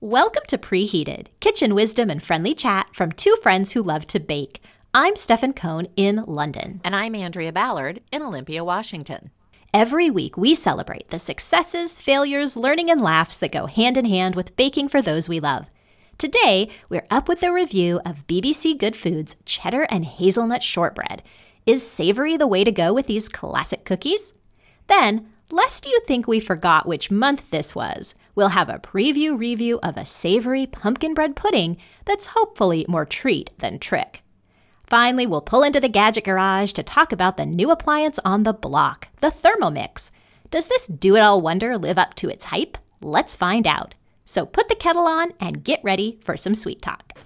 Welcome to Preheated, kitchen wisdom and friendly chat from two friends who love to bake. I'm Stefan Cohn in London. And I'm Andrea Ballard in Olympia, Washington. Every week, we celebrate the successes, failures, learning, and laughs that go hand in hand with baking for those we love. Today, we're up with a review of BBC Good Foods cheddar and hazelnut shortbread. Is savory the way to go with these classic cookies? Then, lest you think we forgot which month this was, we'll have a preview review of a savory pumpkin bread pudding that's hopefully more treat than trick. Finally, we'll pull into the gadget garage to talk about the new appliance on the block, the Thermomix. Does this do it all wonder live up to its hype? Let's find out. So put the kettle on and get ready for some sweet talk.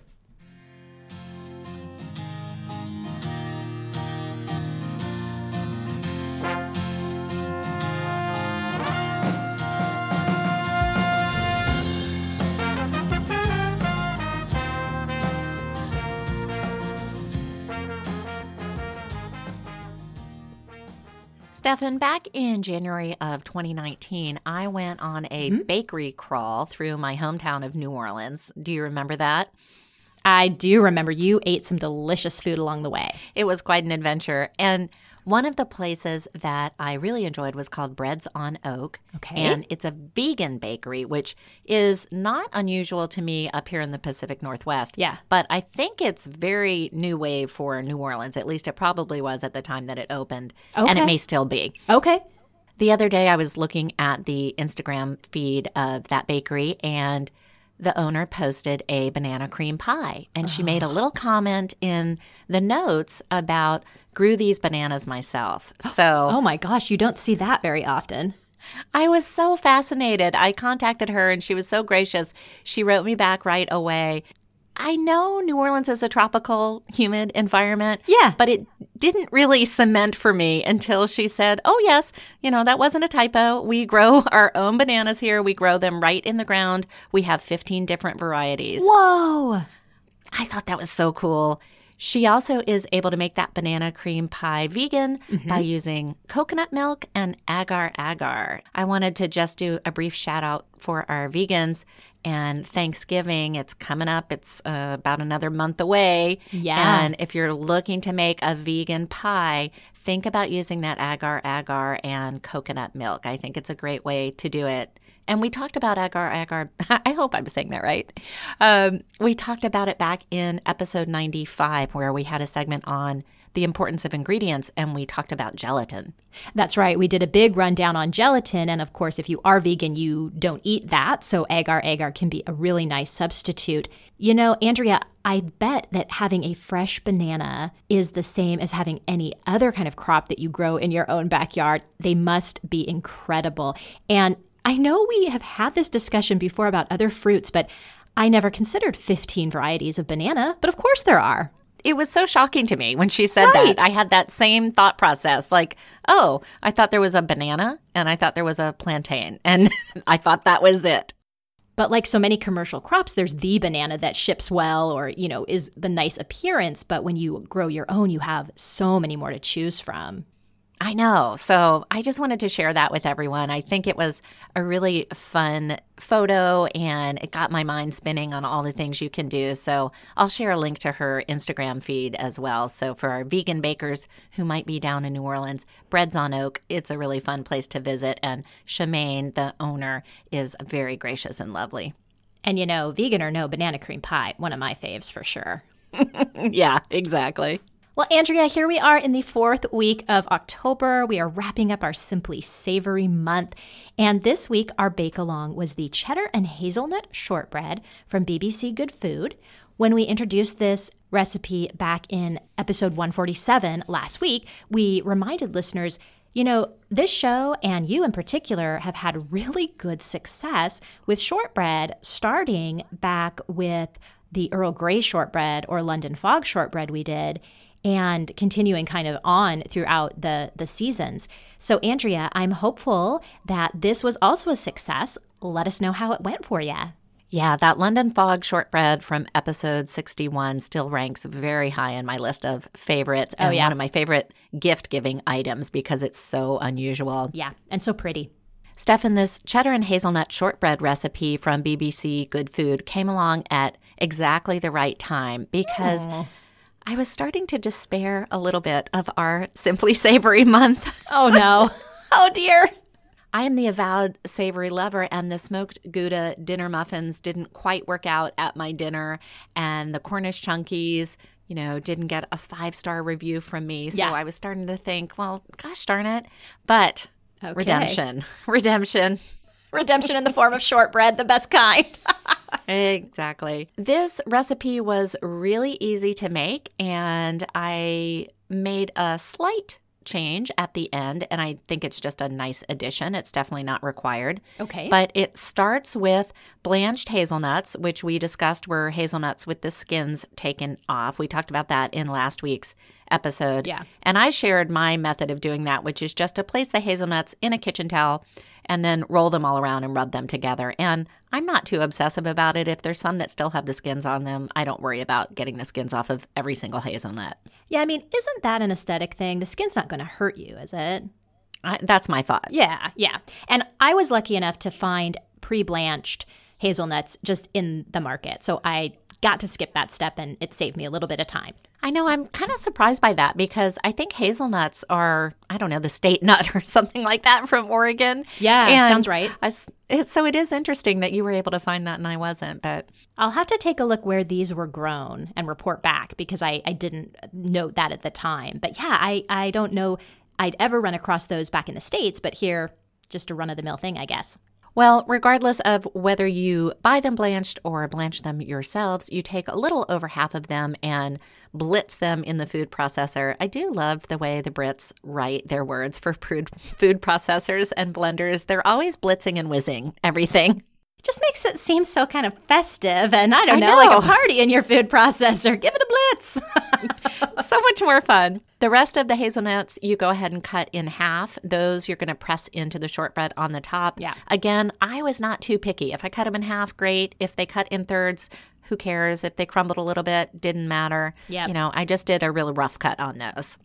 Stefan, back in January of 2019, I went on a mm-hmm. bakery crawl through my hometown of New Orleans. Do you remember that? I do remember you ate some delicious food along the way. It was quite an adventure. And one of the places that I really enjoyed was called Breads on Oak. Okay. And it's a vegan bakery, which is not unusual to me up here in the Pacific Northwest. Yeah. But I think it's very new wave for New Orleans. At least it probably was at the time that it opened. Okay. And it may still be. Okay. The other day I was looking at the Instagram feed of that bakery and the owner posted a banana cream pie and she made a little comment in the notes about grew these bananas myself. So, oh my gosh, you don't see that very often. I was so fascinated. I contacted her and she was so gracious. She wrote me back right away. I know New Orleans is a tropical, humid environment. Yeah. But it didn't really cement for me until she said, Oh, yes, you know, that wasn't a typo. We grow our own bananas here. We grow them right in the ground. We have 15 different varieties. Whoa. I thought that was so cool. She also is able to make that banana cream pie vegan mm-hmm. by using coconut milk and agar agar. I wanted to just do a brief shout out for our vegans and Thanksgiving. It's coming up. It's uh, about another month away. Yeah. And if you're looking to make a vegan pie, think about using that agar agar and coconut milk. I think it's a great way to do it. And we talked about agar agar. I hope I'm saying that right. Um, we talked about it back in episode 95, where we had a segment on the importance of ingredients and we talked about gelatin. That's right. We did a big rundown on gelatin. And of course, if you are vegan, you don't eat that. So agar agar can be a really nice substitute. You know, Andrea, I bet that having a fresh banana is the same as having any other kind of crop that you grow in your own backyard. They must be incredible. And I know we have had this discussion before about other fruits, but I never considered 15 varieties of banana, but of course there are. It was so shocking to me when she said right. that. I had that same thought process like, oh, I thought there was a banana and I thought there was a plantain, and I thought that was it. But like so many commercial crops, there's the banana that ships well or, you know, is the nice appearance. But when you grow your own, you have so many more to choose from. I know. So I just wanted to share that with everyone. I think it was a really fun photo and it got my mind spinning on all the things you can do. So I'll share a link to her Instagram feed as well. So for our vegan bakers who might be down in New Orleans, Breads on Oak, it's a really fun place to visit. And Shemaine, the owner, is very gracious and lovely. And you know, vegan or no banana cream pie, one of my faves for sure. yeah, exactly. Well, Andrea, here we are in the fourth week of October. We are wrapping up our Simply Savory month. And this week, our bake along was the cheddar and hazelnut shortbread from BBC Good Food. When we introduced this recipe back in episode 147 last week, we reminded listeners you know, this show and you in particular have had really good success with shortbread starting back with the Earl Grey shortbread or London Fog shortbread we did and continuing kind of on throughout the the seasons. So Andrea, I'm hopeful that this was also a success. Let us know how it went for you. Yeah, that London Fog shortbread from episode 61 still ranks very high in my list of favorites oh, and oh, yeah. one of my favorite gift giving items because it's so unusual. Yeah, and so pretty. Stefan, this cheddar and hazelnut shortbread recipe from BBC Good Food came along at exactly the right time because I was starting to despair a little bit of our Simply Savory month. Oh no. oh dear. I am the avowed savory lover, and the smoked Gouda dinner muffins didn't quite work out at my dinner, and the Cornish chunkies, you know, didn't get a five star review from me. So Yeah. I was starting to think, well, gosh darn it. But Okay. redemption, redemption. Redemption in the form of shortbread, the best kind. Exactly. This recipe was really easy to make, and I made a slight change at the end, and I think it's just a nice addition. It's definitely not required. Okay. But it starts with blanched hazelnuts, which we discussed were hazelnuts with the skins taken off. We talked about that in last week's episode. Yeah. And I shared my method of doing that, which is just to place the hazelnuts in a kitchen towel and then roll them all around and rub them together. And I'm not too obsessive about it. If there's some that still have the skins on them, I don't worry about getting the skins off of every single hazelnut. yeah, I mean, isn't that an aesthetic thing? The skin's not going to hurt you, is it? I, that's my thought. Yeah, yeah. And I was lucky enough to find pre blanched hazelnuts just in the market. So I got to skip that step and it saved me a little bit of time. I know I'm kind of surprised by that because I think hazelnuts are, I don't know, the state nut or something like that from Oregon. Yeah, sounds right. I it, so it is interesting that you were able to find that and I wasn't, but I'll have to take a look where these were grown and report back because I, I didn't note that at the time. But yeah, I, I don't know I'd ever run across those back in the States, but here, just a run of the mill thing, I guess. Well, regardless of whether you buy them blanched or blanch them yourselves, you take a little over half of them and blitz them in the food processor. I do love the way the Brits write their words for food food processors and blenders. They're always blitzing and whizzing everything. It just makes it seem so kind of festive and I don't I know, like a party in your food processor. Give it a blitz. so much more fun. The rest of the hazelnuts, you go ahead and cut in half. Those you're going to press into the shortbread on the top. Yeah. Again, I was not too picky. If I cut them in half, great. If they cut in thirds, who cares? If they crumbled a little bit, didn't matter. Yeah. You know, I just did a really rough cut on those.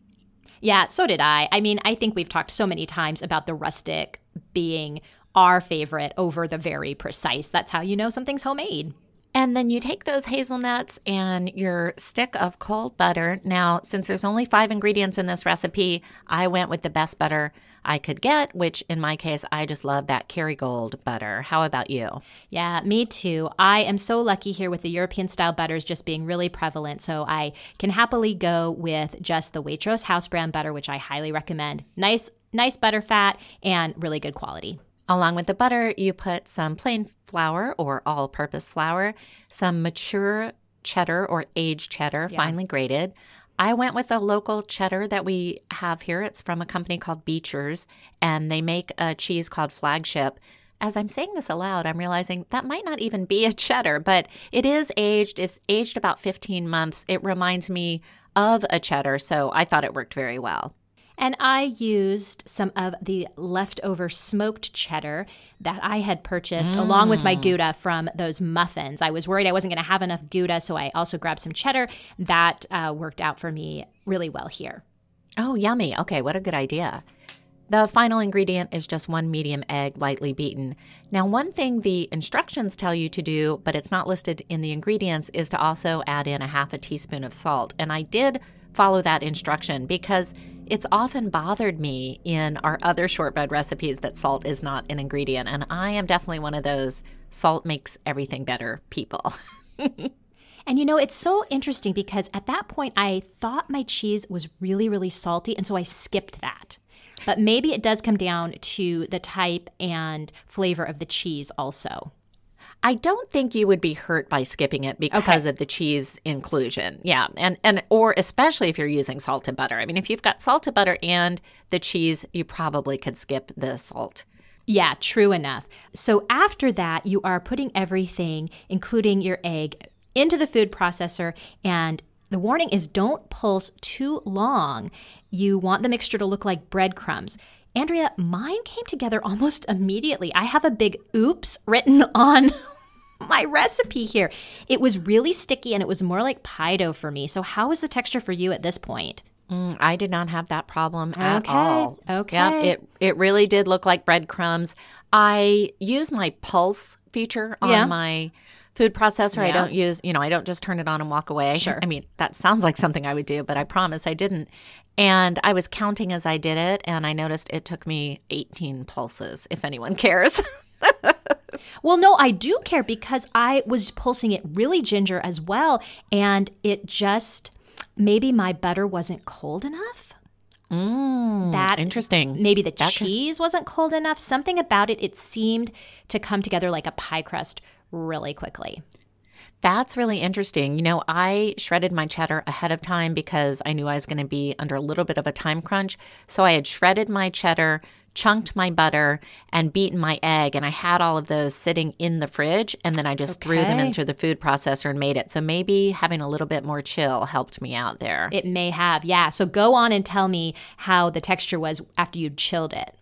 Yeah, so did I. I mean, I think we've talked so many times about the rustic being our favorite over the very precise. That's how you know something's homemade. And then you take those hazelnuts and your stick of cold butter. Now, since there's only five ingredients in this recipe, I went with the best butter I could get, which in my case, I just love that Kerrygold butter. How about you? Yeah, me too. I am so lucky here with the European style butters just being really prevalent. So I can happily go with just the Waitrose house brand butter, which I highly recommend. Nice, nice butter fat and really good quality. Along with the butter, you put some plain flour or all purpose flour, some mature cheddar or aged cheddar, finely grated. I went with a local cheddar that we have here. It's from a company called Beecher's, and they make a cheese called Flagship. As I'm saying this aloud, I'm realizing that might not even be a cheddar, but it is aged. It's aged about 15 months. It reminds me of a cheddar, so I thought it worked very well. And I used some of the leftover smoked cheddar that I had purchased along with my Gouda from those muffins. I was worried I wasn't going to have enough Gouda, so I also grabbed some cheddar. That uh, worked out for me really well here. Oh, yummy. Okay, what a good idea. The final ingredient is just one medium egg, lightly beaten. Now, one thing the instructions tell you to do, but it's not listed in the ingredients, is to also add in a half a teaspoon of salt. And I did follow that instruction because it's often bothered me in our other shortbread recipes that salt is not an ingredient. And I am definitely one of those salt makes everything better people. And you know, it's so interesting because at that point I thought my cheese was really, really salty, and so I skipped that. But maybe it does come down to the type and flavor of the cheese also. I don't think you would be hurt by skipping it because of the cheese inclusion. Yeah, and and or especially if you're using salted butter. I mean, if you've got salted butter and the cheese, you probably could skip the salt. Yeah, true enough. So after that, you are putting everything, including your egg, into the food processor. And the warning is don't pulse too long. You want the mixture to look like breadcrumbs. Andrea, mine came together almost immediately. I have a big oops written on my recipe here. It was really sticky and it was more like pie dough for me. So, how was the texture for you at this point? Mm, I did not have that problem at Okay, all. okay. Yeah, it it really did look like breadcrumbs. I use my pulse feature on Yeah. my food processor. I don't use, you know, I don't just turn it on and walk away. Sure. I mean, that sounds like something I would do, but I promise I didn't. And I was counting as I did it, and I noticed it took me 18 pulses, if anyone cares. Well, no, I do care because I was pulsing it really ginger as well. And it just, maybe my butter wasn't cold enough. Mm, that Interesting. maybe the cheese wasn't cold enough. Something about it, it seemed to come together like a pie crust really quickly. That's really interesting. You know, I shredded my cheddar ahead of time because I knew I was going to be under a little bit of a time crunch. So I had shredded my cheddar, chunked my butter, and beaten my egg. And I had all of those sitting in the fridge. And then I just threw them into the food processor and made it. So maybe having a little bit more chill helped me out there. It may have, yeah. So go on and tell me how the texture was after you'd chilled it.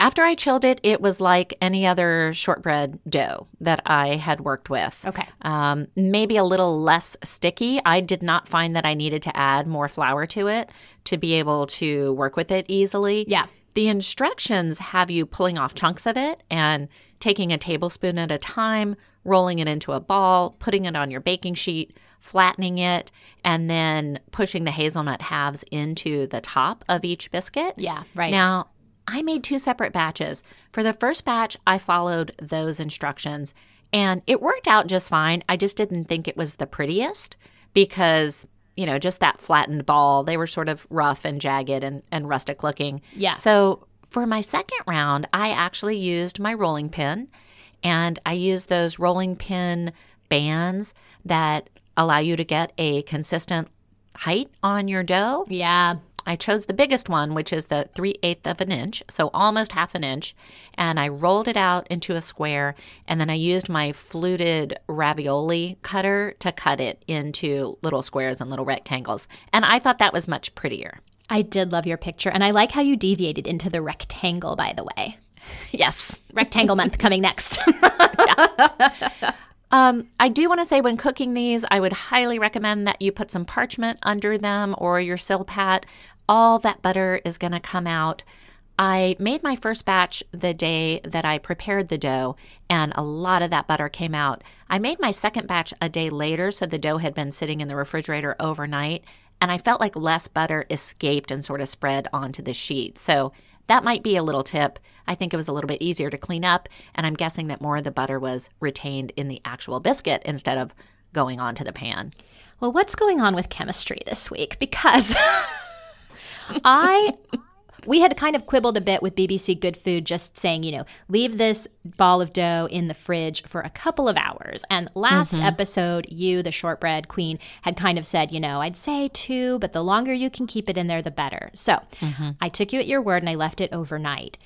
After I chilled it, it was like any other shortbread dough that I had worked with. Okay. Um, maybe a little less sticky. I did not find that I needed to add more flour to it to be able to work with it easily. Yeah. The instructions have you pulling off chunks of it and taking a tablespoon at a time, rolling it into a ball, putting it on your baking sheet, flattening it, and then pushing the hazelnut halves into the top of each biscuit. Yeah, right. Now, I made two separate batches. For the first batch, I followed those instructions and it worked out just fine. I just didn't think it was the prettiest because, you know, just that flattened ball, they were sort of rough and jagged and, and rustic looking. Yeah. So for my second round, I actually used my rolling pin and I used those rolling pin bands that allow you to get a consistent height on your dough. Yeah. I chose the biggest one, which is the 3 eighth of an inch, so almost half an inch, and I rolled it out into a square, and then I used my fluted ravioli cutter to cut it into little squares and little rectangles. And I thought that was much prettier. I did love your picture. And I like how you deviated into the rectangle, by the way. Yes. Rectangle month coming next. Um, I do want to say when cooking these, I would highly recommend that you put some parchment under them or your silpat. All that butter is going to come out. I made my first batch the day that I prepared the dough, and a lot of that butter came out. I made my second batch a day later, so the dough had been sitting in the refrigerator overnight, and I felt like less butter escaped and sort of spread onto the sheet. So that might be a little tip. I think it was a little bit easier to clean up, and I'm guessing that more of the butter was retained in the actual biscuit instead of going onto the pan. well, what's going on with chemistry this week? Because I. We had kind of quibbled a bit with BBC Good Food, just saying, you know, leave this ball of dough in the fridge for a couple of hours. And last mm-hmm. episode, you, the shortbread queen, had kind of said, you know, I'd say two, but the longer you can keep it in there, the better. So mm-hmm. I took you at your word and I left it overnight.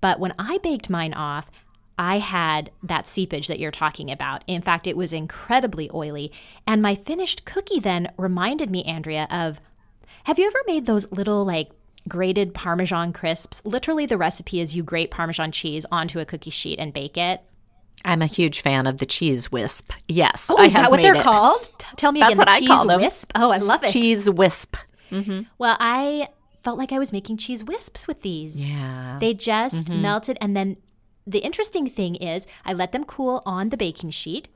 But when I baked mine off, I had that seepage that you're talking about. In fact, it was incredibly oily. And my finished cookie then reminded me, Andrea, of have you ever made those little like grated Parmesan crisps? Literally, the recipe is you grate Parmesan cheese onto a cookie sheet and bake it. I'm a huge fan of the cheese wisp. Yes, Oh, I is that what they're it. called? Tell me That's again. what the I cheese call them. wisp. Oh, I love it. Cheese wisp. Well, I felt like I was making cheese wisps with these. Yeah. They just Mm-hmm. melted. And then the interesting thing is, I let them cool on the baking sheet.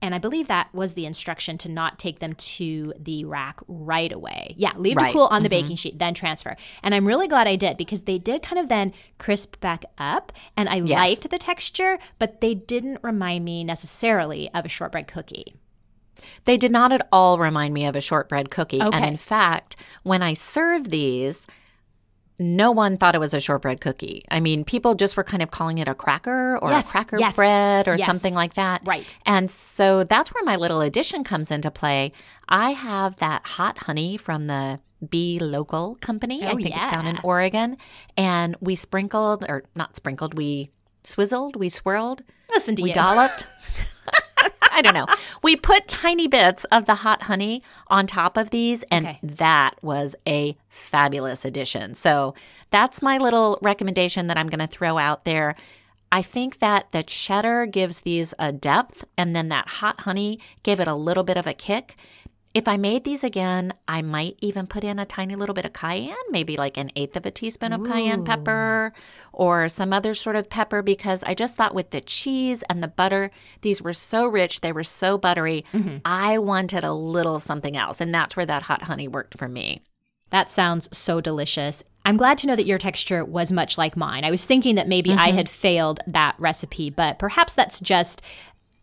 And I believe that was the instruction to not take them to the rack right away. Yeah, leave Right. to cool on the mm-hmm. baking sheet, then transfer. And I'm really glad I did because they did kind of then crisp back up. And I liked the texture, but they didn't remind me necessarily of a shortbread cookie. They did not at all remind me of a shortbread cookie. And in fact, when I served these, no one thought it was a shortbread cookie. I mean, people just were kind of calling it a cracker or Yes, a cracker yes, bread or yes. something like that. Right. And so that's where my little addition comes into play. I have that hot honey from the Bee Local Company. Oh, I think it's down in. Oregon. And we sprinkled, or not sprinkled, we swizzled, we swirled, Listen to we you. dolloped. I don't know. We put tiny bits of the hot honey on top of these, and Okay. that was a fabulous addition. So that's my little recommendation that I'm going to throw out there. I think that the cheddar gives these a depth, and then that hot honey gave it a little bit of a kick. If I made these again, I might even put in a tiny little bit of cayenne, maybe like an eighth of a teaspoon of cayenne pepper or some other sort of pepper, because I just thought with the cheese and the butter, these were so rich, they were so buttery. Mm-hmm. I wanted a little something else. And that's where that hot honey worked for me. That sounds so delicious. I'm glad to know that your texture was much like mine. I was thinking that maybe I mm-hmm. had failed that recipe, but perhaps that's just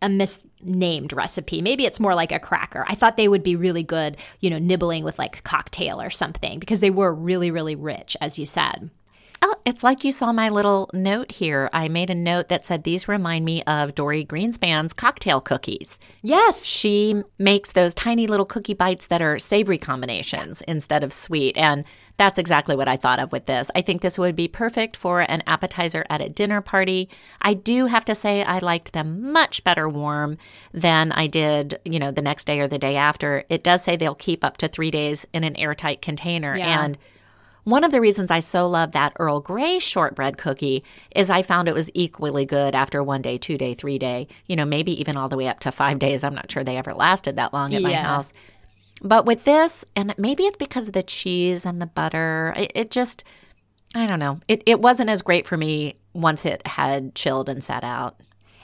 a misnamed recipe. Maybe it's more like a cracker. I thought they would be really good, you know, nibbling with like cocktail or something because they were really, really rich, as you said. Oh, it's like you saw my little note here. I made a note that said these remind me of Dorie Greenspan's cocktail cookies. Yes. She makes those tiny little cookie bites that are savory combinations instead of sweet. And that's exactly what I thought of with this. I think this would be perfect for an appetizer at a dinner party. I do have to say I liked them much better warm than I did, you know, the next day or the day after. It does say they'll keep up to three days in an airtight container. Yeah. And one of the reasons I so love that Earl Grey shortbread cookie is I found it was equally good after one day, two day, three day, you know, maybe even all the way up to five days. I'm not sure they ever lasted that long at my house. But with this, and maybe it's because of the cheese and the butter, it, it just, I don't know. It, it wasn't as great for me once it had chilled and sat out.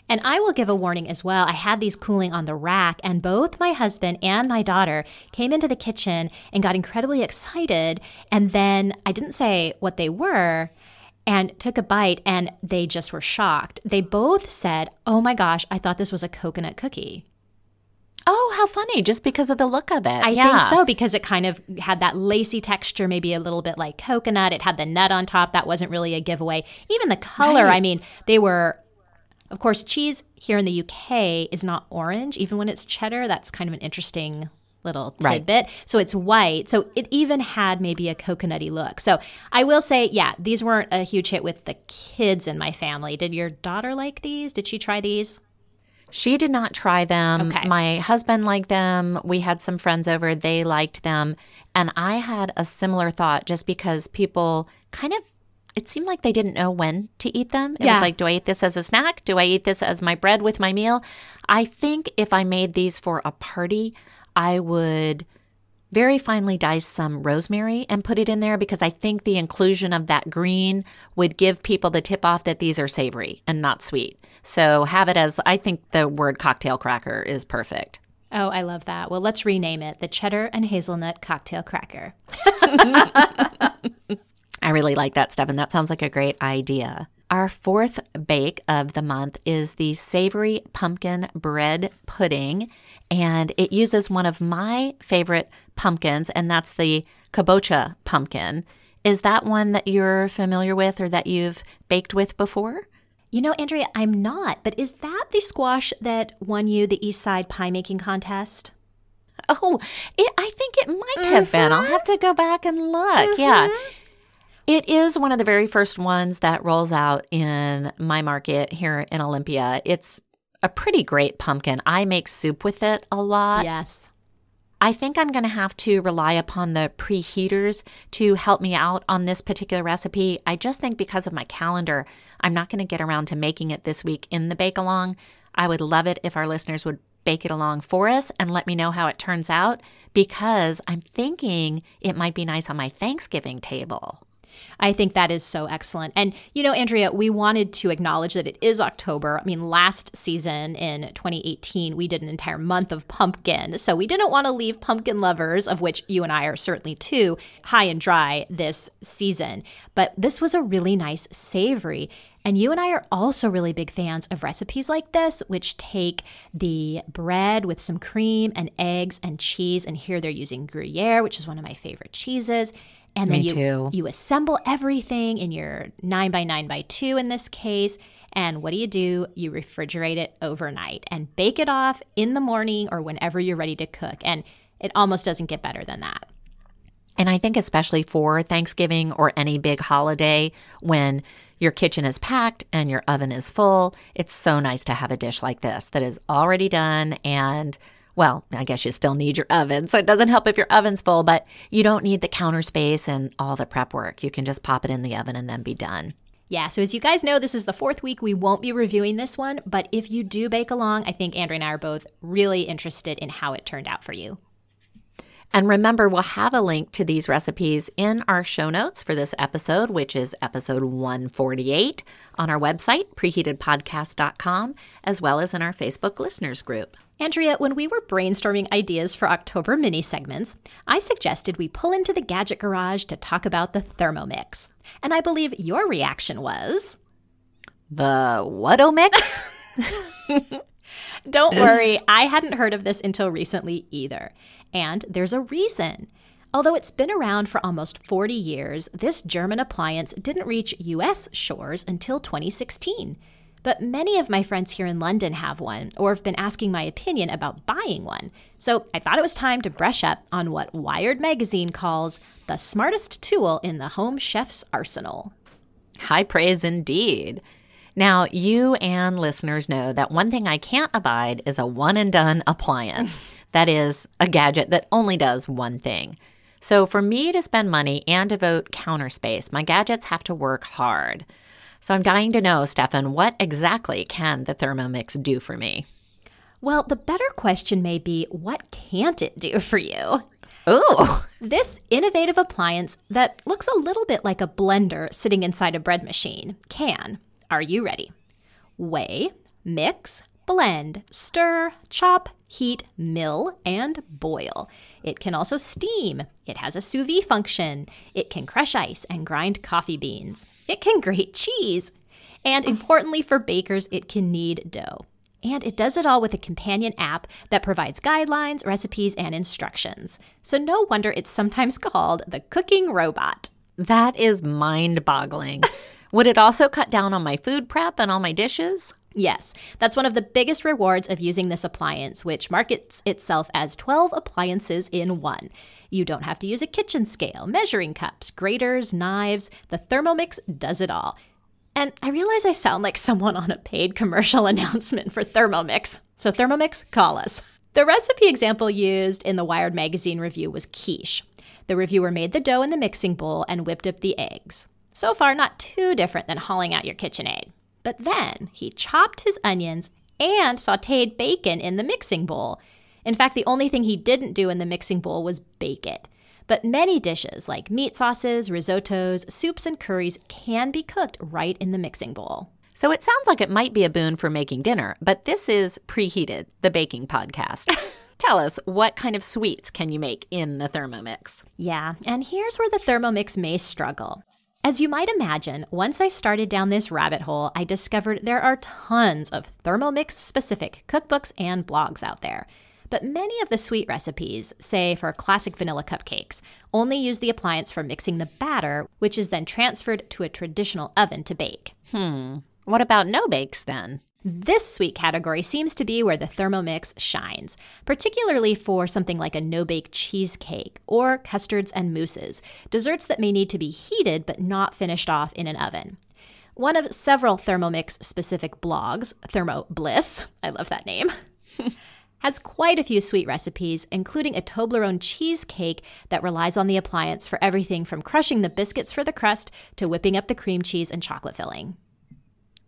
And I will give a warning as well. I had these cooling on the rack, and both my husband and my daughter came into the kitchen and got incredibly excited. And then I didn't say what they were and took a bite, and they just were shocked. They both said, Oh my gosh, I thought this was a coconut cookie. Oh, how funny, just because of the look of it. I yeah. think so because it kind of had that lacy texture, maybe a little bit like coconut. It had the nut on top. That wasn't really a giveaway. Even the color, Right. I mean, they were, of course, cheese here in the UK is not orange, even when it's cheddar. That's kind of an interesting little Right. tidbit. So it's white. So it even had maybe a coconutty look. So I will say, yeah, these weren't a huge hit with the kids in my family. Did your daughter like these? Did she try these? She did not try them. Okay. My husband liked them. We had some friends over, they liked them. And I had a similar thought just because people kind of it seemed like they didn't know when to eat them. It Yeah. was like, do I eat this as a snack? Do I eat this as my bread with my meal? I think if I made these for a party, I would very finely dice some rosemary and put it in there because I think the inclusion of that green would give people the tip off that these are savory and not sweet. So have it as I think the word cocktail cracker is perfect. Oh, I love that. Well, let's rename it the cheddar and hazelnut cocktail cracker. I really like that stuff, and that sounds like a great idea. Our fourth bake of the month is the savory pumpkin bread pudding, and it uses one of my favorite pumpkins, and that's the kabocha pumpkin. Is that one that you're familiar with or that you've baked with before? You know, Andrea, I'm not, but is that the squash that won you the East Side pie making contest? Oh, it, I think it might have been. I'll mm-hmm. have to go back and look. Yeah. Mm-hmm. It is one of the very first ones that rolls out in my market here in Olympia. It's a pretty great pumpkin. I make soup with it a lot. Yes. I think I'm going to have to rely upon the preheaters to help me out on this particular recipe. I just think because of my calendar, I'm not going to get around to making it this week in the bake along. I would love it if our listeners would bake it along for us and let me know how it turns out because I'm thinking it might be nice on my Thanksgiving table. I think that is so excellent. And, you know, Andrea, we wanted to acknowledge that it is October. I mean, last season in 2018, we did an entire month of pumpkin. So we didn't want to leave pumpkin lovers, of which you and I are certainly too, high and dry this season. But this was a really nice savory. And you and I are also really big fans of recipes like this, which take the bread with some cream and eggs and cheese. And here they're using Gruyere, which is one of my favorite cheeses. And then Me you, too. you assemble everything in your 9 by 9 by 2 in this case. And what do you do? You refrigerate it overnight and bake it off in the morning or whenever you're ready to cook. And it almost doesn't get better than that. And I think, especially for Thanksgiving or any big holiday, when your kitchen is packed and your oven is full, it's so nice to have a dish like this that is already done. And, well, I guess you still need your oven. So it doesn't help if your oven's full, but you don't need the counter space and all the prep work. You can just pop it in the oven and then be done. Yeah, so as you guys know, this is the fourth week. We won't be reviewing this one, but if you do bake along, I think Andrea and I are both really interested in how it turned out for you. And remember, we'll have a link to these recipes in our show notes for this episode, which is episode 148 on our website, preheatedpodcast.com, as well as in our Facebook listeners group. Andrea, when we were brainstorming ideas for October mini segments, I suggested we pull into the gadget garage to talk about the Thermomix. And I believe your reaction was The what mix? Don't worry, I hadn't heard of this until recently either. And there's a reason. Although it's been around for almost 40 years, this German appliance didn't reach US shores until 2016. But many of my friends here in London have one or have been asking my opinion about buying one. So I thought it was time to brush up on what Wired magazine calls the smartest tool in the home chef's arsenal. High praise indeed. Now, you and listeners know that one thing I can't abide is a one and done appliance. that is, a gadget that only does one thing. So, for me to spend money and devote counter space, my gadgets have to work hard. So, I'm dying to know, Stefan, what exactly can the Thermomix do for me? Well, the better question may be what can't it do for you? Ooh. This innovative appliance that looks a little bit like a blender sitting inside a bread machine can. Are you ready? Weigh, mix, blend, stir, chop, heat, mill, and boil. It can also steam. It has a sous vide function. It can crush ice and grind coffee beans. It can grate cheese. And importantly for bakers, it can knead dough. And it does it all with a companion app that provides guidelines, recipes, and instructions. So no wonder it's sometimes called the cooking robot. That is mind boggling. Would it also cut down on my food prep and all my dishes? Yes, that's one of the biggest rewards of using this appliance, which markets itself as 12 appliances in one. You don't have to use a kitchen scale, measuring cups, graters, knives. The Thermomix does it all. And I realize I sound like someone on a paid commercial announcement for Thermomix. So, Thermomix, call us. The recipe example used in the Wired magazine review was quiche. The reviewer made the dough in the mixing bowl and whipped up the eggs. So far, not too different than hauling out your KitchenAid. But then he chopped his onions and sauteed bacon in the mixing bowl. In fact, the only thing he didn't do in the mixing bowl was bake it. But many dishes like meat sauces, risottos, soups, and curries can be cooked right in the mixing bowl. So it sounds like it might be a boon for making dinner, but this is Preheated, the baking podcast. Tell us, what kind of sweets can you make in the Thermomix? Yeah, and here's where the Thermomix may struggle. As you might imagine, once I started down this rabbit hole, I discovered there are tons of Thermomix specific cookbooks and blogs out there. But many of the sweet recipes, say for classic vanilla cupcakes, only use the appliance for mixing the batter, which is then transferred to a traditional oven to bake. Hmm. What about no bakes then? This sweet category seems to be where the Thermomix shines, particularly for something like a no bake cheesecake or custards and mousses, desserts that may need to be heated but not finished off in an oven. One of several Thermomix specific blogs, Thermo Bliss, I love that name, has quite a few sweet recipes, including a Toblerone cheesecake that relies on the appliance for everything from crushing the biscuits for the crust to whipping up the cream cheese and chocolate filling.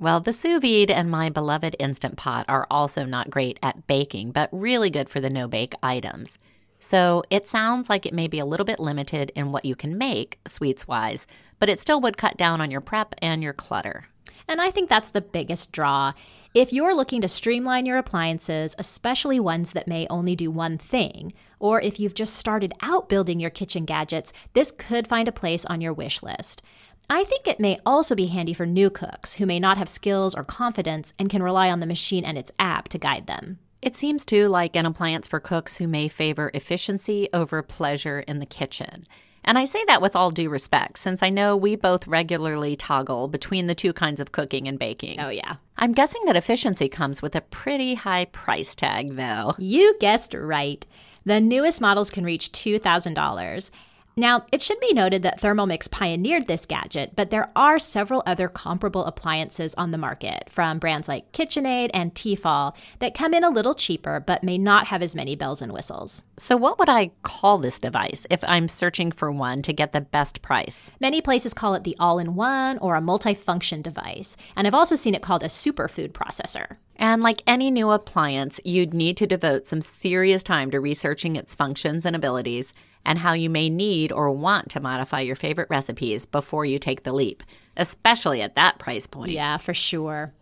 Well, the sous vide and my beloved Instant Pot are also not great at baking, but really good for the no bake items. So it sounds like it may be a little bit limited in what you can make, sweets wise, but it still would cut down on your prep and your clutter. And I think that's the biggest draw. If you're looking to streamline your appliances, especially ones that may only do one thing, or if you've just started out building your kitchen gadgets, this could find a place on your wish list. I think it may also be handy for new cooks who may not have skills or confidence and can rely on the machine and its app to guide them. It seems too like an appliance for cooks who may favor efficiency over pleasure in the kitchen. And I say that with all due respect, since I know we both regularly toggle between the two kinds of cooking and baking. Oh, yeah. I'm guessing that efficiency comes with a pretty high price tag, though. You guessed right. The newest models can reach $2,000. Now, it should be noted that Thermomix pioneered this gadget, but there are several other comparable appliances on the market from brands like KitchenAid and Tefal that come in a little cheaper but may not have as many bells and whistles. So, what would I call this device if I'm searching for one to get the best price? Many places call it the all in one or a multifunction device, and I've also seen it called a superfood processor. And like any new appliance, you'd need to devote some serious time to researching its functions and abilities and how you may need or want to modify your favorite recipes before you take the leap, especially at that price point. Yeah, for sure.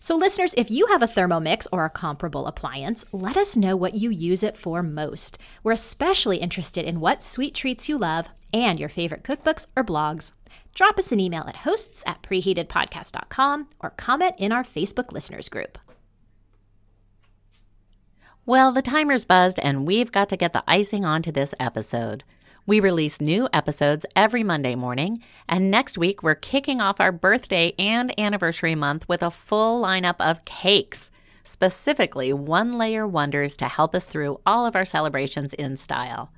So, listeners, if you have a Thermomix or a comparable appliance, let us know what you use it for most. We're especially interested in what sweet treats you love and your favorite cookbooks or blogs. Drop us an email at hosts at preheatedpodcast.com or comment in our Facebook listeners group. Well, the timer's buzzed, and we've got to get the icing onto this episode. We release new episodes every Monday morning, and next week we're kicking off our birthday and anniversary month with a full lineup of cakes, specifically one layer wonders to help us through all of our celebrations in style.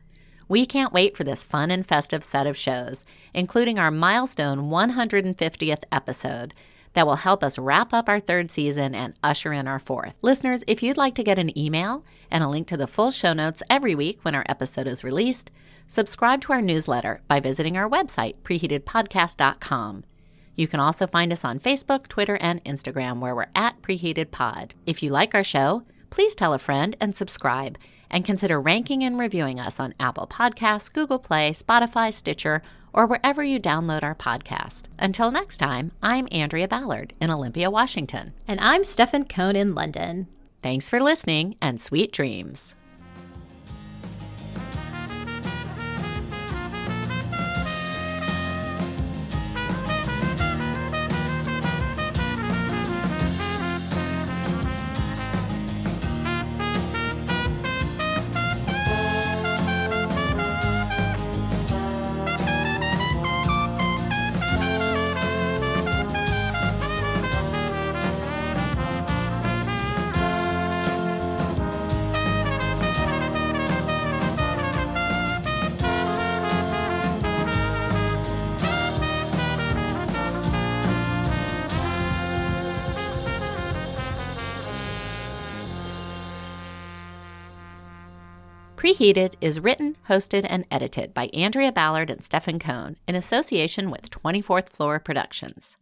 We can't wait for this fun and festive set of shows, including our milestone 150th episode that will help us wrap up our third season and usher in our fourth. Listeners, if you'd like to get an email and a link to the full show notes every week when our episode is released, subscribe to our newsletter by visiting our website, preheatedpodcast.com. You can also find us on Facebook, Twitter, and Instagram, where we're at Preheated Pod. If you like our show, please tell a friend and subscribe, and consider ranking and reviewing us on Apple Podcasts, Google Play, Spotify, Stitcher, or wherever you download our podcast. Until next time, I'm Andrea Ballard in Olympia, Washington. And I'm Stefan Cohn in London. Thanks for listening and sweet dreams. Preheated is written, hosted, and edited by Andrea Ballard and Stefan Cohn in association with 24th Floor Productions.